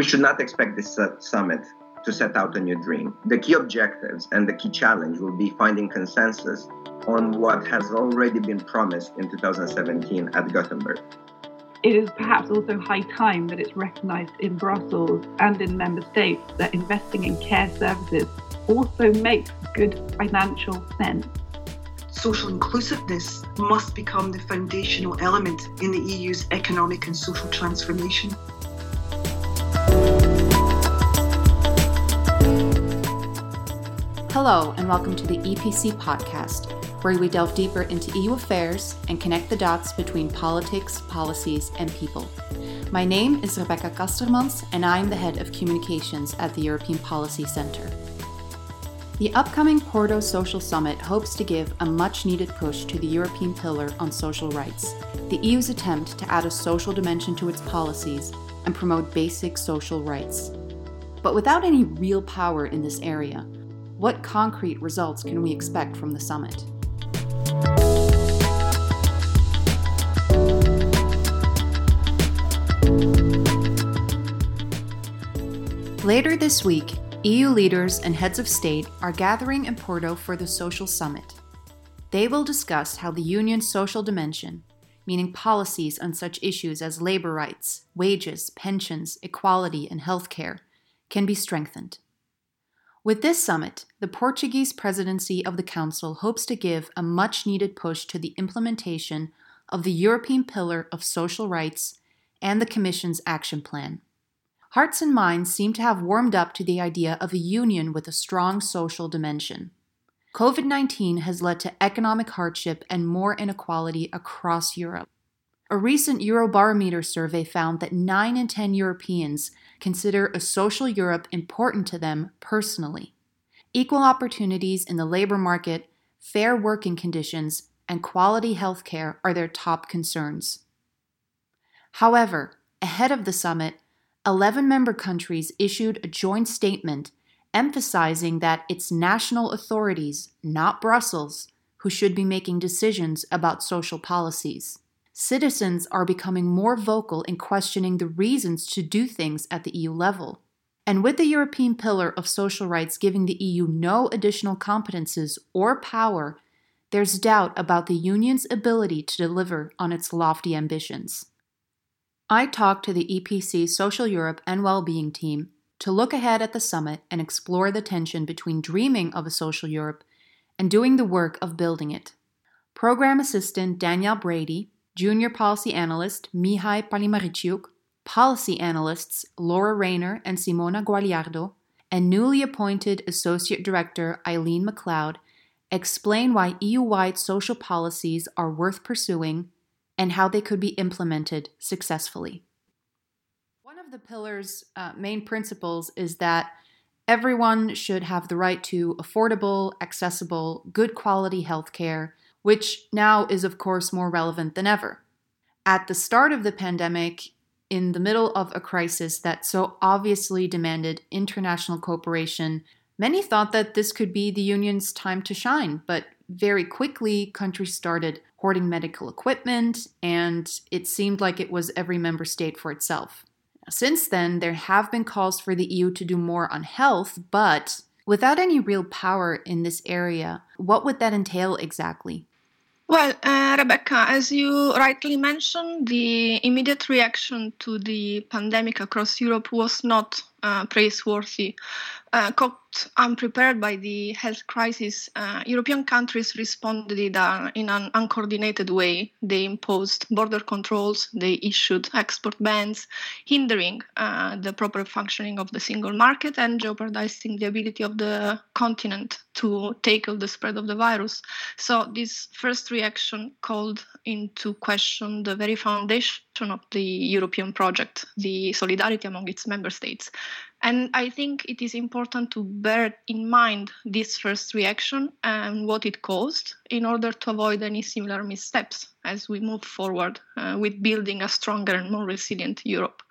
We should not expect this summit to set out a new dream. The key objectives and the key challenge will be finding consensus on what has already been promised in 2017 at Gothenburg. It is perhaps also high time that it's recognised in Brussels and in member states that investing in care services also makes good financial sense. Social inclusiveness must become the foundational element in the EU's economic and social transformation. Hello, and welcome to the EPC podcast, where we delve deeper into EU affairs and connect the dots between politics, policies, and people. My name is Rebecca Kastermans, and I am the head of communications at the European Policy Center. The upcoming Porto Social Summit hopes to give a much needed push to the European Pillar on Social Rights, the EU's attempt to add a social dimension to its policies and promote basic social rights. But without any real power in this area, what concrete results can we expect from the summit? Later this week, EU leaders and heads of state are gathering in Porto for the Social Summit. They will discuss how the Union's social dimension, meaning policies on such issues as labor rights, wages, pensions, equality, and healthcare, can be strengthened. With this summit, the Portuguese presidency of the Council hopes to give a much needed push to the implementation of the European Pillar of Social Rights and the Commission's action plan. Hearts and minds seem to have warmed up to the idea of a union with a strong social dimension. COVID 19 has led to economic hardship and more inequality across Europe. A recent Eurobarometer survey found that 9 in 10 Europeans consider a social Europe important to them personally. Equal opportunities in the labor market, fair working conditions, and quality health care are their top concerns. However, ahead of the summit, 11 member countries issued a joint statement emphasizing that it's national authorities, not Brussels, who should be making decisions about social policies citizens are becoming more vocal in questioning the reasons to do things at the EU level. And with the European Pillar of Social Rights giving the EU no additional competences or power, there's doubt about the Union's ability to deliver on its lofty ambitions. I talked to the EPC Social Europe and Wellbeing team to look ahead at the summit and explore the tension between dreaming of a social Europe and doing the work of building it. Program assistant Danielle Brady Junior Policy Analyst Mihai Palimariciuc, Policy Analysts Laura Rayner and Simona Guagliardo, and newly appointed Associate Director Aileen McLeod explain why EU wide social policies are worth pursuing and how they could be implemented successfully. One of the pillar's uh, main principles is that everyone should have the right to affordable, accessible, good quality healthcare which now is, of course, more relevant than ever. At the start of the pandemic, in the middle of a crisis that so obviously demanded international cooperation, many thought that this could be the Union's time to shine, but very quickly, countries started hoarding medical equipment, and it seemed like it was every member state for itself. Since then, there have been calls for the EU to do more on health, but without any real power in this area, what would that entail exactly? Well, uh, Rebecca, as you rightly mentioned, the immediate reaction to the pandemic across Europe was not uh, praiseworthy. Uh, caught unprepared by the health crisis, uh, European countries responded uh, in an uncoordinated way. They imposed border controls, they issued export bans, hindering uh, the proper functioning of the single market and jeopardizing the ability of the continent to tackle the spread of the virus. So, this first reaction called into question the very foundation of the European project, the solidarity among its member states. And I think it is important to bear in mind this first reaction and what it caused in order to avoid any similar missteps as we move forward uh, with building a stronger and more resilient Europe.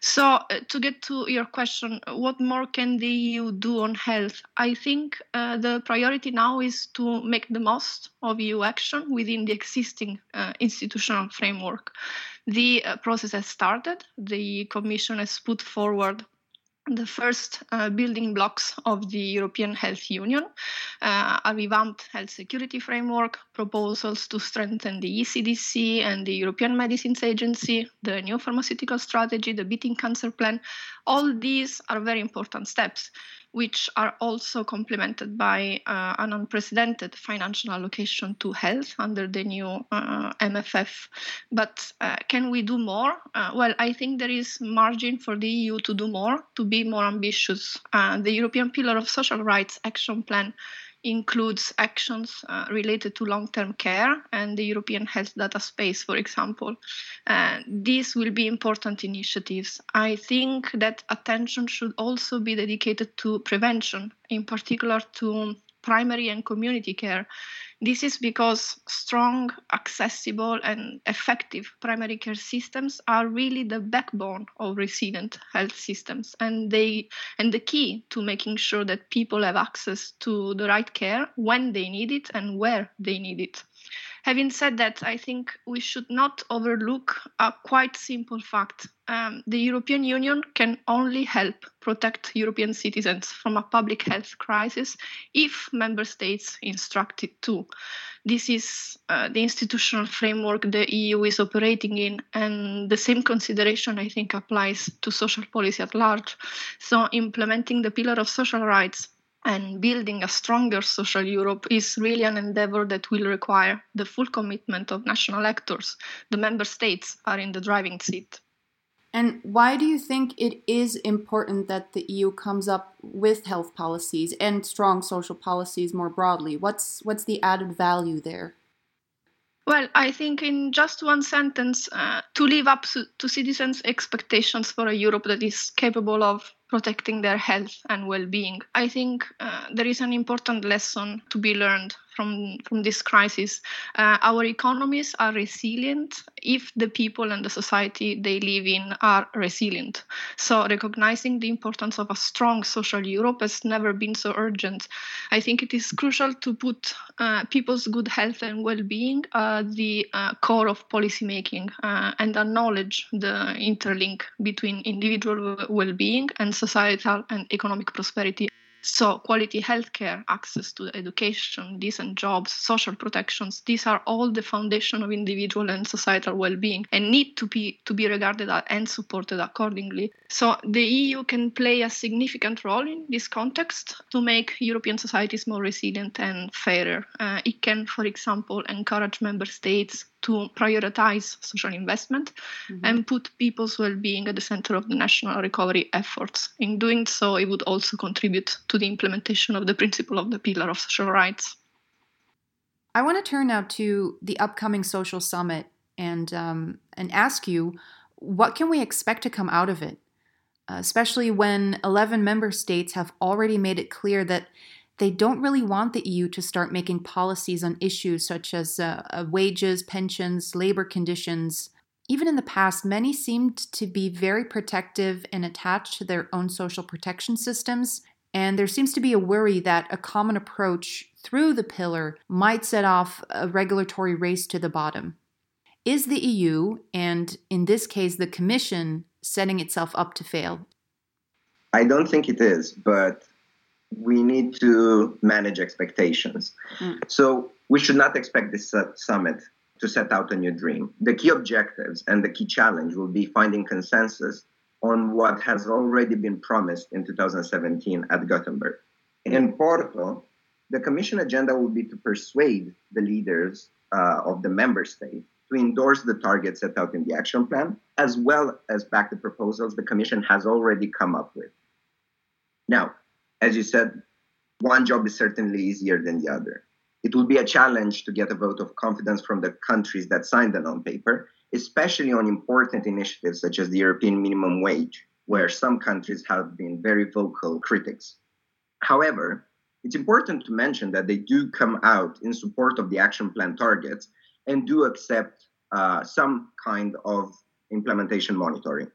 So, uh, to get to your question, what more can the EU do on health? I think uh, the priority now is to make the most of EU action within the existing uh, institutional framework. The uh, process has started. The Commission has put forward the first uh, building blocks of the European Health Union, uh, a revamped health security framework, proposals to strengthen the ECDC and the European Medicines Agency, the new pharmaceutical strategy, the beating cancer plan. All these are very important steps which are also complemented by uh, an unprecedented financial allocation to health under the new uh, MFF. But uh, can we do more? Uh, well, I think there is margin for the EU to do more, to be more ambitious. Uh, the European Pillar of Social Rights Action Plan includes actions uh, related to long term care and the European health data space, for example. Uh, these will be important initiatives. I think that attention should also be dedicated to prevention, in particular to primary and community care this is because strong, accessible, and effective primary care systems are really the backbone of resilient health systems, and they and the key to making sure that people have access to the right care when they need it and where they need it. Having said that, I think we should not overlook a quite simple fact. Um, the European Union can only help protect European citizens from a public health crisis if member states instruct it to. This is uh, the institutional framework the EU is operating in, and the same consideration, I think, applies to social policy at large. So, implementing the Pillar of Social Rights and building a stronger social Europe is really an endeavor that will require the full commitment of national actors. The member states are in the driving seat. And why do you think it is important that the EU comes up with health policies and strong social policies more broadly? What's what's the added value there? Well, I think in just one sentence, uh, to live up to citizens' expectations for a Europe that is capable of protecting their health and well-being. I think uh, there is an important lesson to be learned from from this crisis. Uh, our economies are resilient if the people and the society they live in are resilient. So recognizing the importance of a strong social Europe has never been so urgent. I think it is crucial to put uh, people's good health and well-being at the uh, core of policymaking uh, and acknowledge the interlink between individual well-being and societal and economic prosperity. So, quality healthcare, access to education, decent jobs, social protections, these are all the foundation of individual and societal well being and need to be, to be regarded and supported accordingly. So, the EU can play a significant role in this context to make European societies more resilient and fairer. Uh, it can, for example, encourage member states to prioritize social investment mm-hmm. and put people's well-being at the center of the national recovery efforts. In doing so, it would also contribute to the implementation of the principle of the pillar of social rights. I want to turn now to the upcoming social summit and um, and ask you what can we expect to come out of it, uh, especially when 11 member states have already made it clear that they don't really want the EU to start making policies on issues such as uh, uh, wages, pensions, labor conditions. Even in the past, many seemed to be very protective and attached to their own social protection systems, and there seems to be a worry that a common approach through the pillar might set off a regulatory race to the bottom. Is the EU, and in this case the Commission, setting itself up to fail? I don't think it is, but we need to manage expectations. Mm. So we should not expect this summit to set out a new dream. The key objectives and the key challenge will be finding consensus on what has already been promised in 2017 at Gothenburg. In Porto, the Commission agenda will be to persuade the leaders uh, of the member state to endorse the targets set out in the action plan, as well as back the proposals the Commission has already come up with. Now, as you said, one job is certainly easier than the other. It will be a challenge to get a vote of confidence from the countries that signed the non paper, especially on important initiatives such as the European minimum wage, where some countries have been very vocal critics. However, it's important to mention that they do come out in support of the action plan targets and do accept uh, some kind of implementation monitoring.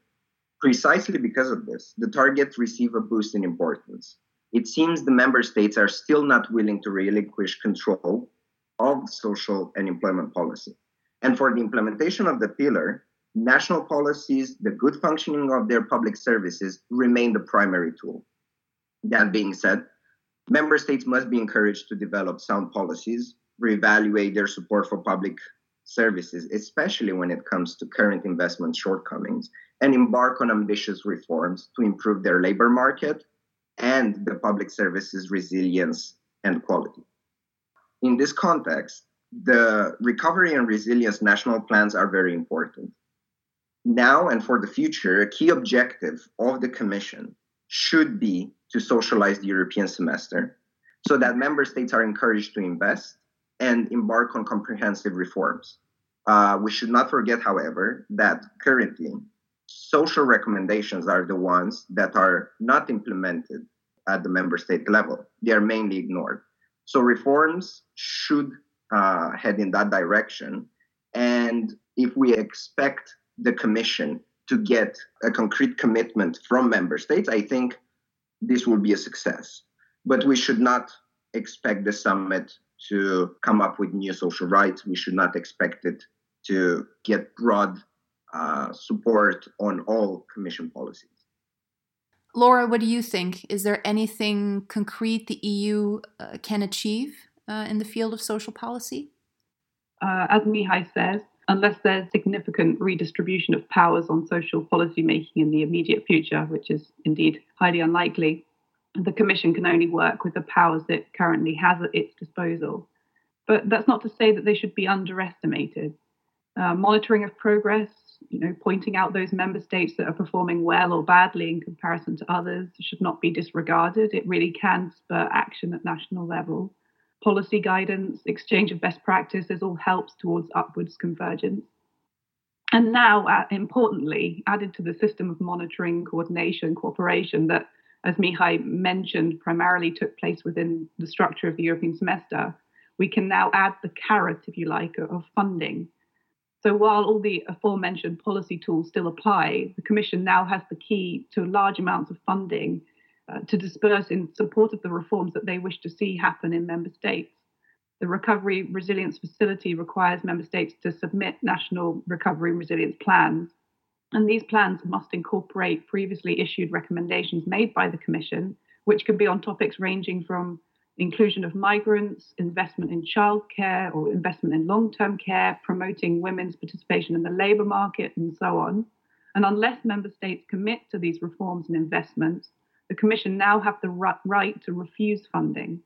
Precisely because of this, the targets receive a boost in importance. It seems the member states are still not willing to relinquish control of social and employment policy. And for the implementation of the pillar, national policies, the good functioning of their public services remain the primary tool. That being said, member states must be encouraged to develop sound policies, reevaluate their support for public services, especially when it comes to current investment shortcomings, and embark on ambitious reforms to improve their labor market and the public services resilience and quality. In this context, the recovery and resilience national plans are very important. Now and for the future, a key objective of the Commission should be to socialize the European semester so that member states are encouraged to invest and embark on comprehensive reforms. Uh, we should not forget, however, that currently social recommendations are the ones that are not implemented at the member state level. They are mainly ignored. So reforms should uh, head in that direction. And if we expect the Commission to get a concrete commitment from member states, I think this will be a success. But we should not expect the summit to come up with new social rights. We should not expect it to get broad uh, support on all Commission policies. Laura, what do you think? Is there anything concrete the EU uh, can achieve uh, in the field of social policy? Uh, as Mihai says, unless there's significant redistribution of powers on social policy making in the immediate future, which is indeed highly unlikely, the Commission can only work with the powers it currently has at its disposal. But that's not to say that they should be underestimated. Uh, monitoring of progress, you know, pointing out those member states that are performing well or badly in comparison to others should not be disregarded. It really can spur action at national level. Policy guidance, exchange of best practices all helps towards upwards convergence. And now, uh, importantly, added to the system of monitoring, coordination, cooperation that, as Mihai mentioned, primarily took place within the structure of the European semester, we can now add the carrot, if you like, of funding so while all the aforementioned policy tools still apply, the Commission now has the key to large amounts of funding uh, to disperse in support of the reforms that they wish to see happen in member states. The Recovery Resilience Facility requires member states to submit national recovery and resilience plans. And these plans must incorporate previously issued recommendations made by the Commission, which can be on topics ranging from inclusion of migrants, investment in childcare or investment in long term care, promoting women's participation in the labour market, and so on. And unless member states commit to these reforms and investments, the Commission now have the right to refuse funding.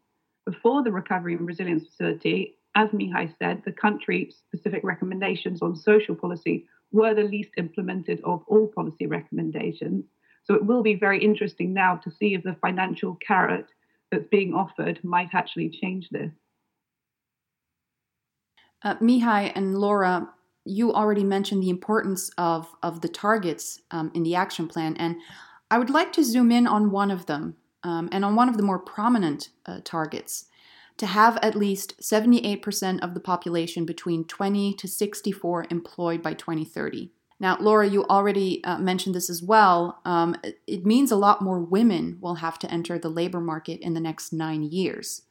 Before the Recovery and Resilience Facility, as Mihai said, the country specific recommendations on social policy were the least implemented of all policy recommendations. So it will be very interesting now to see if the financial carrot that's being offered might actually change this. Uh, Mihai and Laura, you already mentioned the importance of, of the targets um, in the action plan, and I would like to zoom in on one of them um, and on one of the more prominent uh, targets to have at least 78% of the population between 20 to 64 employed by 2030. Now, Laura, you already uh, mentioned this as well. Um, it means a lot more women will have to enter the labor market in the next nine years.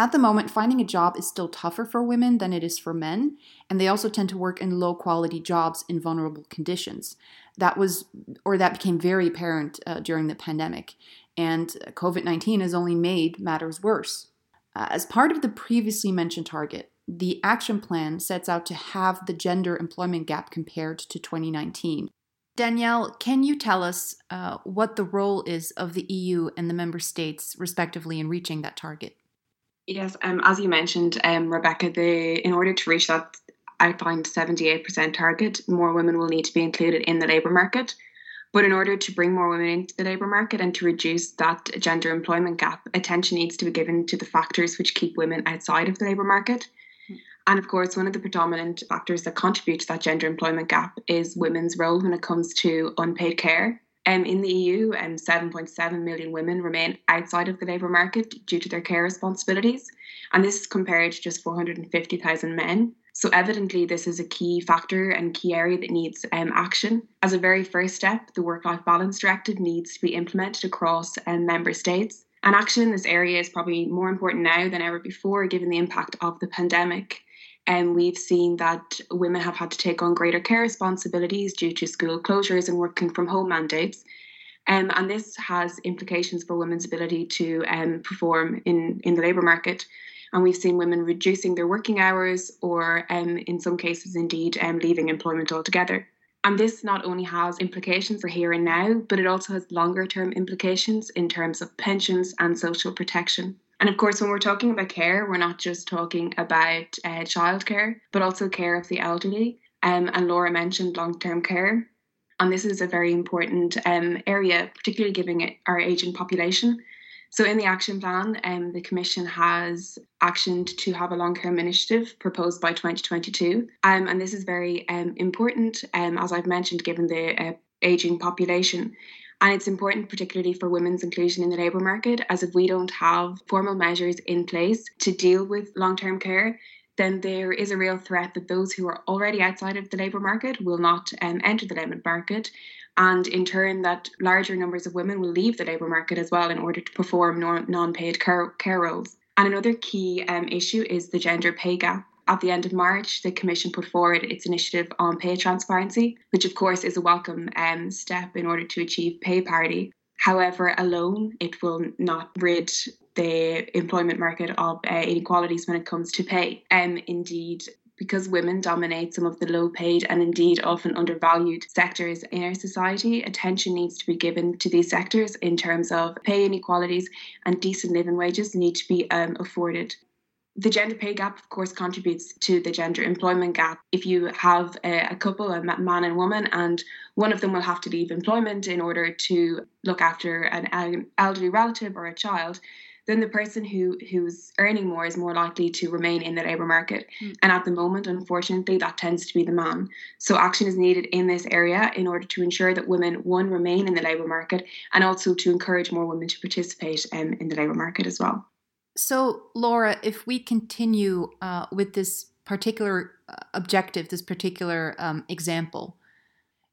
At the moment, finding a job is still tougher for women than it is for men, and they also tend to work in low quality jobs in vulnerable conditions. That was, or that became very apparent uh, during the pandemic, and COVID 19 has only made matters worse. Uh, as part of the previously mentioned target, the action plan sets out to have the gender employment gap compared to 2019. Danielle, can you tell us uh, what the role is of the EU and the member states, respectively, in reaching that target? Yes, um, as you mentioned, um, Rebecca, the in order to reach that outlined 78% target, more women will need to be included in the labour market. But in order to bring more women into the labour market and to reduce that gender employment gap, attention needs to be given to the factors which keep women outside of the labour market. And of course, one of the predominant factors that contribute to that gender employment gap is women's role when it comes to unpaid care. Um, in the EU, um, 7.7 million women remain outside of the labour market due to their care responsibilities, and this is compared to just 450,000 men. So, evidently, this is a key factor and key area that needs um, action. As a very first step, the Work Life Balance Directive needs to be implemented across um, member states. And action in this area is probably more important now than ever before, given the impact of the pandemic. And we've seen that women have had to take on greater care responsibilities due to school closures and working from home mandates. Um, and this has implications for women's ability to um, perform in, in the labour market. And we've seen women reducing their working hours or, um, in some cases, indeed, um, leaving employment altogether. And this not only has implications for here and now, but it also has longer term implications in terms of pensions and social protection. And of course, when we're talking about care, we're not just talking about uh, childcare, but also care of the elderly. Um, and Laura mentioned long term care. And this is a very important um, area, particularly given our aging population. So, in the action plan, um, the Commission has actioned to have a long term initiative proposed by 2022. Um, and this is very um, important, um, as I've mentioned, given the uh, ageing population. And it's important, particularly for women's inclusion in the labour market, as if we don't have formal measures in place to deal with long term care, then there is a real threat that those who are already outside of the labour market will not um, enter the labour market. And in turn, that larger numbers of women will leave the labour market as well in order to perform non paid care, care roles. And another key um, issue is the gender pay gap at the end of March, the Commission put forward its initiative on pay transparency, which of course is a welcome um, step in order to achieve pay parity. However, alone, it will not rid the employment market of uh, inequalities when it comes to pay. Um, indeed, because women dominate some of the low paid and indeed often undervalued sectors in our society, attention needs to be given to these sectors in terms of pay inequalities and decent living wages need to be um, afforded the gender pay gap, of course, contributes to the gender employment gap. If you have a, a, couple, a man and woman, and one of them will have to leave employment in order to look after an, an elderly relative or a child, then the person who who's earning more is more likely to remain in the labour market. Mm. And at the moment, unfortunately, that tends to be the man. So action is needed in this area in order to ensure that women, one, remain in the labour market, and also to encourage more women to participate um, in the labour market as well. So, Laura, if we continue uh, with this particular uh, objective, this particular um, example,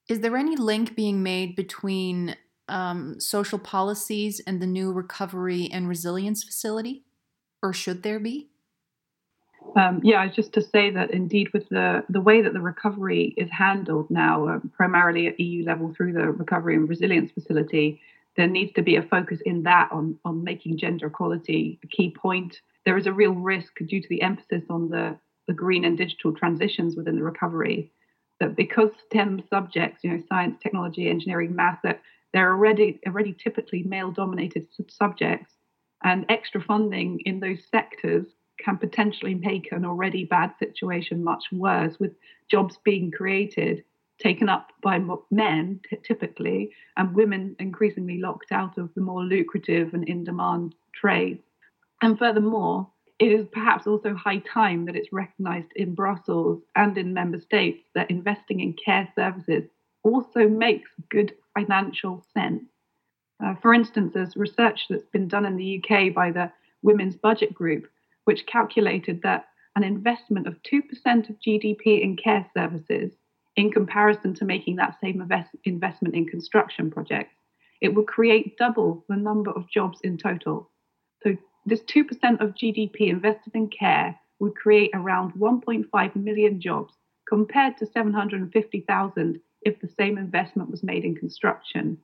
is there any link being made between um, social policies and the new recovery and resilience facility? Or should there be? Um, yeah, just to say that indeed, with the, the way that the recovery is handled now, uh, primarily at EU level through the Recovery and Resilience Facility, there needs to be a focus in that on, on making gender equality a key point. There is a real risk due to the emphasis on the, the green and digital transitions within the recovery that because STEM subjects, you know, science, technology, engineering, math, that they're already already typically male dominated subjects and extra funding in those sectors can potentially make an already bad situation much worse with jobs being created taken up by men typically, and women increasingly locked out of the more lucrative and in demand trades. And furthermore, it is perhaps also high time that it's recognized in Brussels and in member states that investing in care services also makes good financial sense. Uh, for instance, there's research that's been done in the UK by the Women's Budget Group, which calculated that an investment of 2% of GDP in care services in comparison to making that same invest- investment in construction projects, it would create double the number of jobs in total. So, this 2% of GDP invested in care would create around 1.5 million jobs compared to 750,000 if the same investment was made in construction.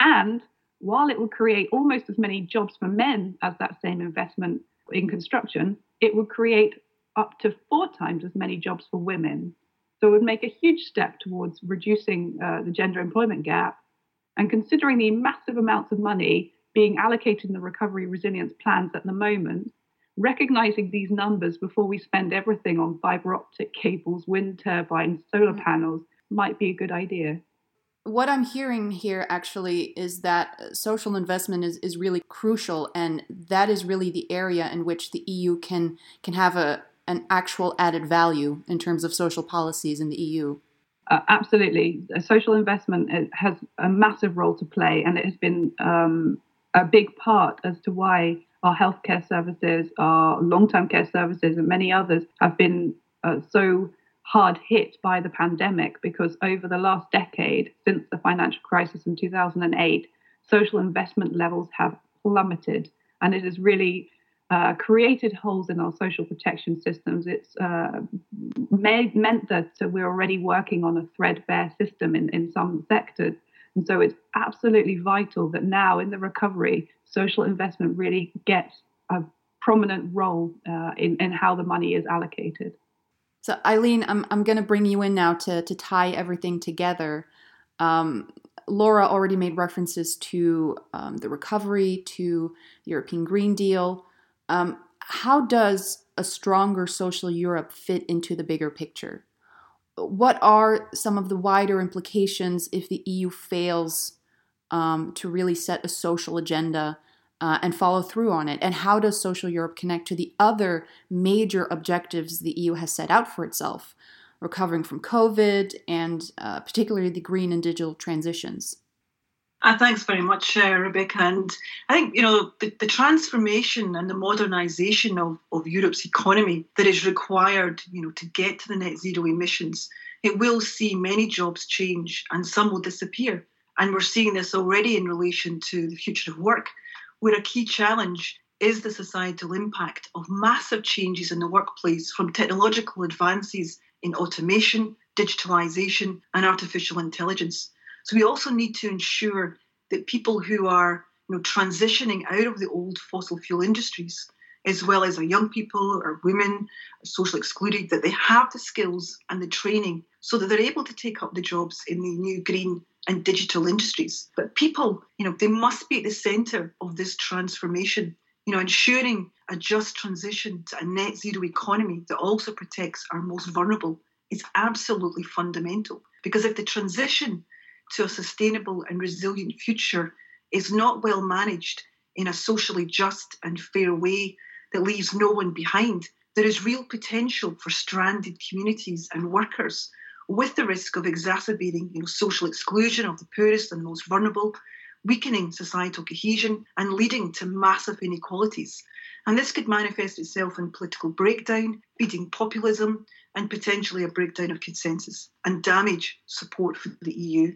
And while it would create almost as many jobs for men as that same investment in construction, it would create up to four times as many jobs for women. So it would make a huge step towards reducing uh, the gender employment gap. And considering the massive amounts of money being allocated in the recovery resilience plans at the moment, recognizing these numbers before we spend everything on fiber optic cables, wind turbines, solar mm. panels might be a good idea. What I'm hearing here actually is that social investment is, is really crucial, and that is really the area in which the EU can can have a, an actual added value in terms of social policies in the EU. Uh, absolutely. Social investment has a massive role to play, and it has been um, a big part as to why our healthcare services, our long term care services, and many others have been uh, so hard hit by the pandemic because over the last decade, since the financial crisis in 2008, social investment levels have plummeted. And it has really uh, created holes in our social protection systems. It's uh, made, meant that we're already working on a threadbare system in, in some sectors. And so it's absolutely vital that now in the recovery, social investment really gets a prominent role uh, in, in how the money is allocated. So, Aileen, I'm, I'm going to bring you in now to, to tie everything together. Um, Laura already made references to um, the recovery, to the European Green Deal. Um, how does a stronger social Europe fit into the bigger picture? What are some of the wider implications if the EU fails um, to really set a social agenda uh, and follow through on it? And how does social Europe connect to the other major objectives the EU has set out for itself? recovering from COVID, and uh, particularly the green and digital transitions. Uh, thanks very much, uh, Rebecca. And I think, you know, the, the transformation and the modernisation of, of Europe's economy that is required, you know, to get to the net zero emissions, it will see many jobs change and some will disappear. And we're seeing this already in relation to the future of work, where a key challenge is the societal impact of massive changes in the workplace from technological advances in automation, digitalization, and artificial intelligence. So we also need to ensure that people who are you know, transitioning out of the old fossil fuel industries, as well as our young people or women, social excluded, that they have the skills and the training so that they're able to take up the jobs in the new green and digital industries. But people, you know, they must be at the centre of this transformation you know, ensuring a just transition to a net zero economy that also protects our most vulnerable is absolutely fundamental. Because if the transition to a sustainable and resilient future is not well managed in a socially just and fair way that leaves no one behind, there is real potential for stranded communities and workers with the risk of exacerbating you know, social exclusion of the poorest and most vulnerable weakening societal cohesion and leading to massive inequalities. And this could manifest itself in political breakdown, feeding populism, and potentially a breakdown of consensus and damage support for the EU.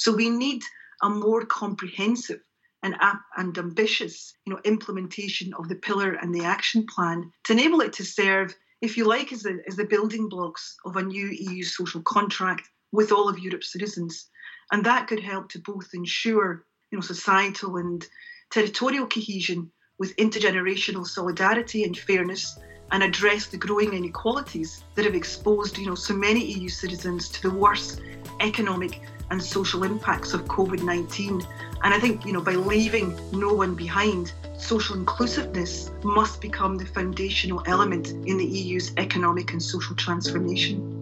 So we need a more comprehensive and, and ambitious you know, implementation of the pillar and the action plan to enable it to serve, if you like, as the, as the building blocks of a new EU social contract with all of Europe's citizens. And that could help to both ensure you know, societal and territorial cohesion with intergenerational solidarity and fairness and address the growing inequalities that have exposed you know, so many EU citizens to the worst economic and social impacts of COVID-19. And I think, you know, by leaving no one behind, social inclusiveness must become the foundational element in the EU's economic and social transformation.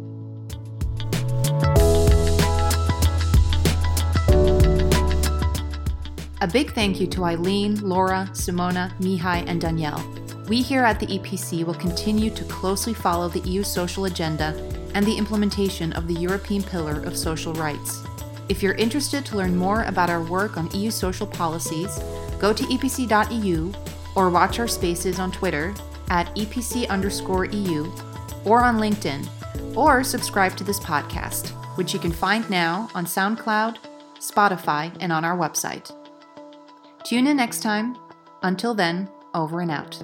A big thank you to Aileen, Laura, Simona, Mihai, and Danielle. We here at the EPC will continue to closely follow the EU social agenda and the implementation of the European Pillar of Social Rights. If you're interested to learn more about our work on EU social policies, go to epc.eu or watch our spaces on Twitter at epc underscore EU or on LinkedIn, or subscribe to this podcast, which you can find now on SoundCloud, Spotify, and on our website. Tune in next time. Until then, over and out.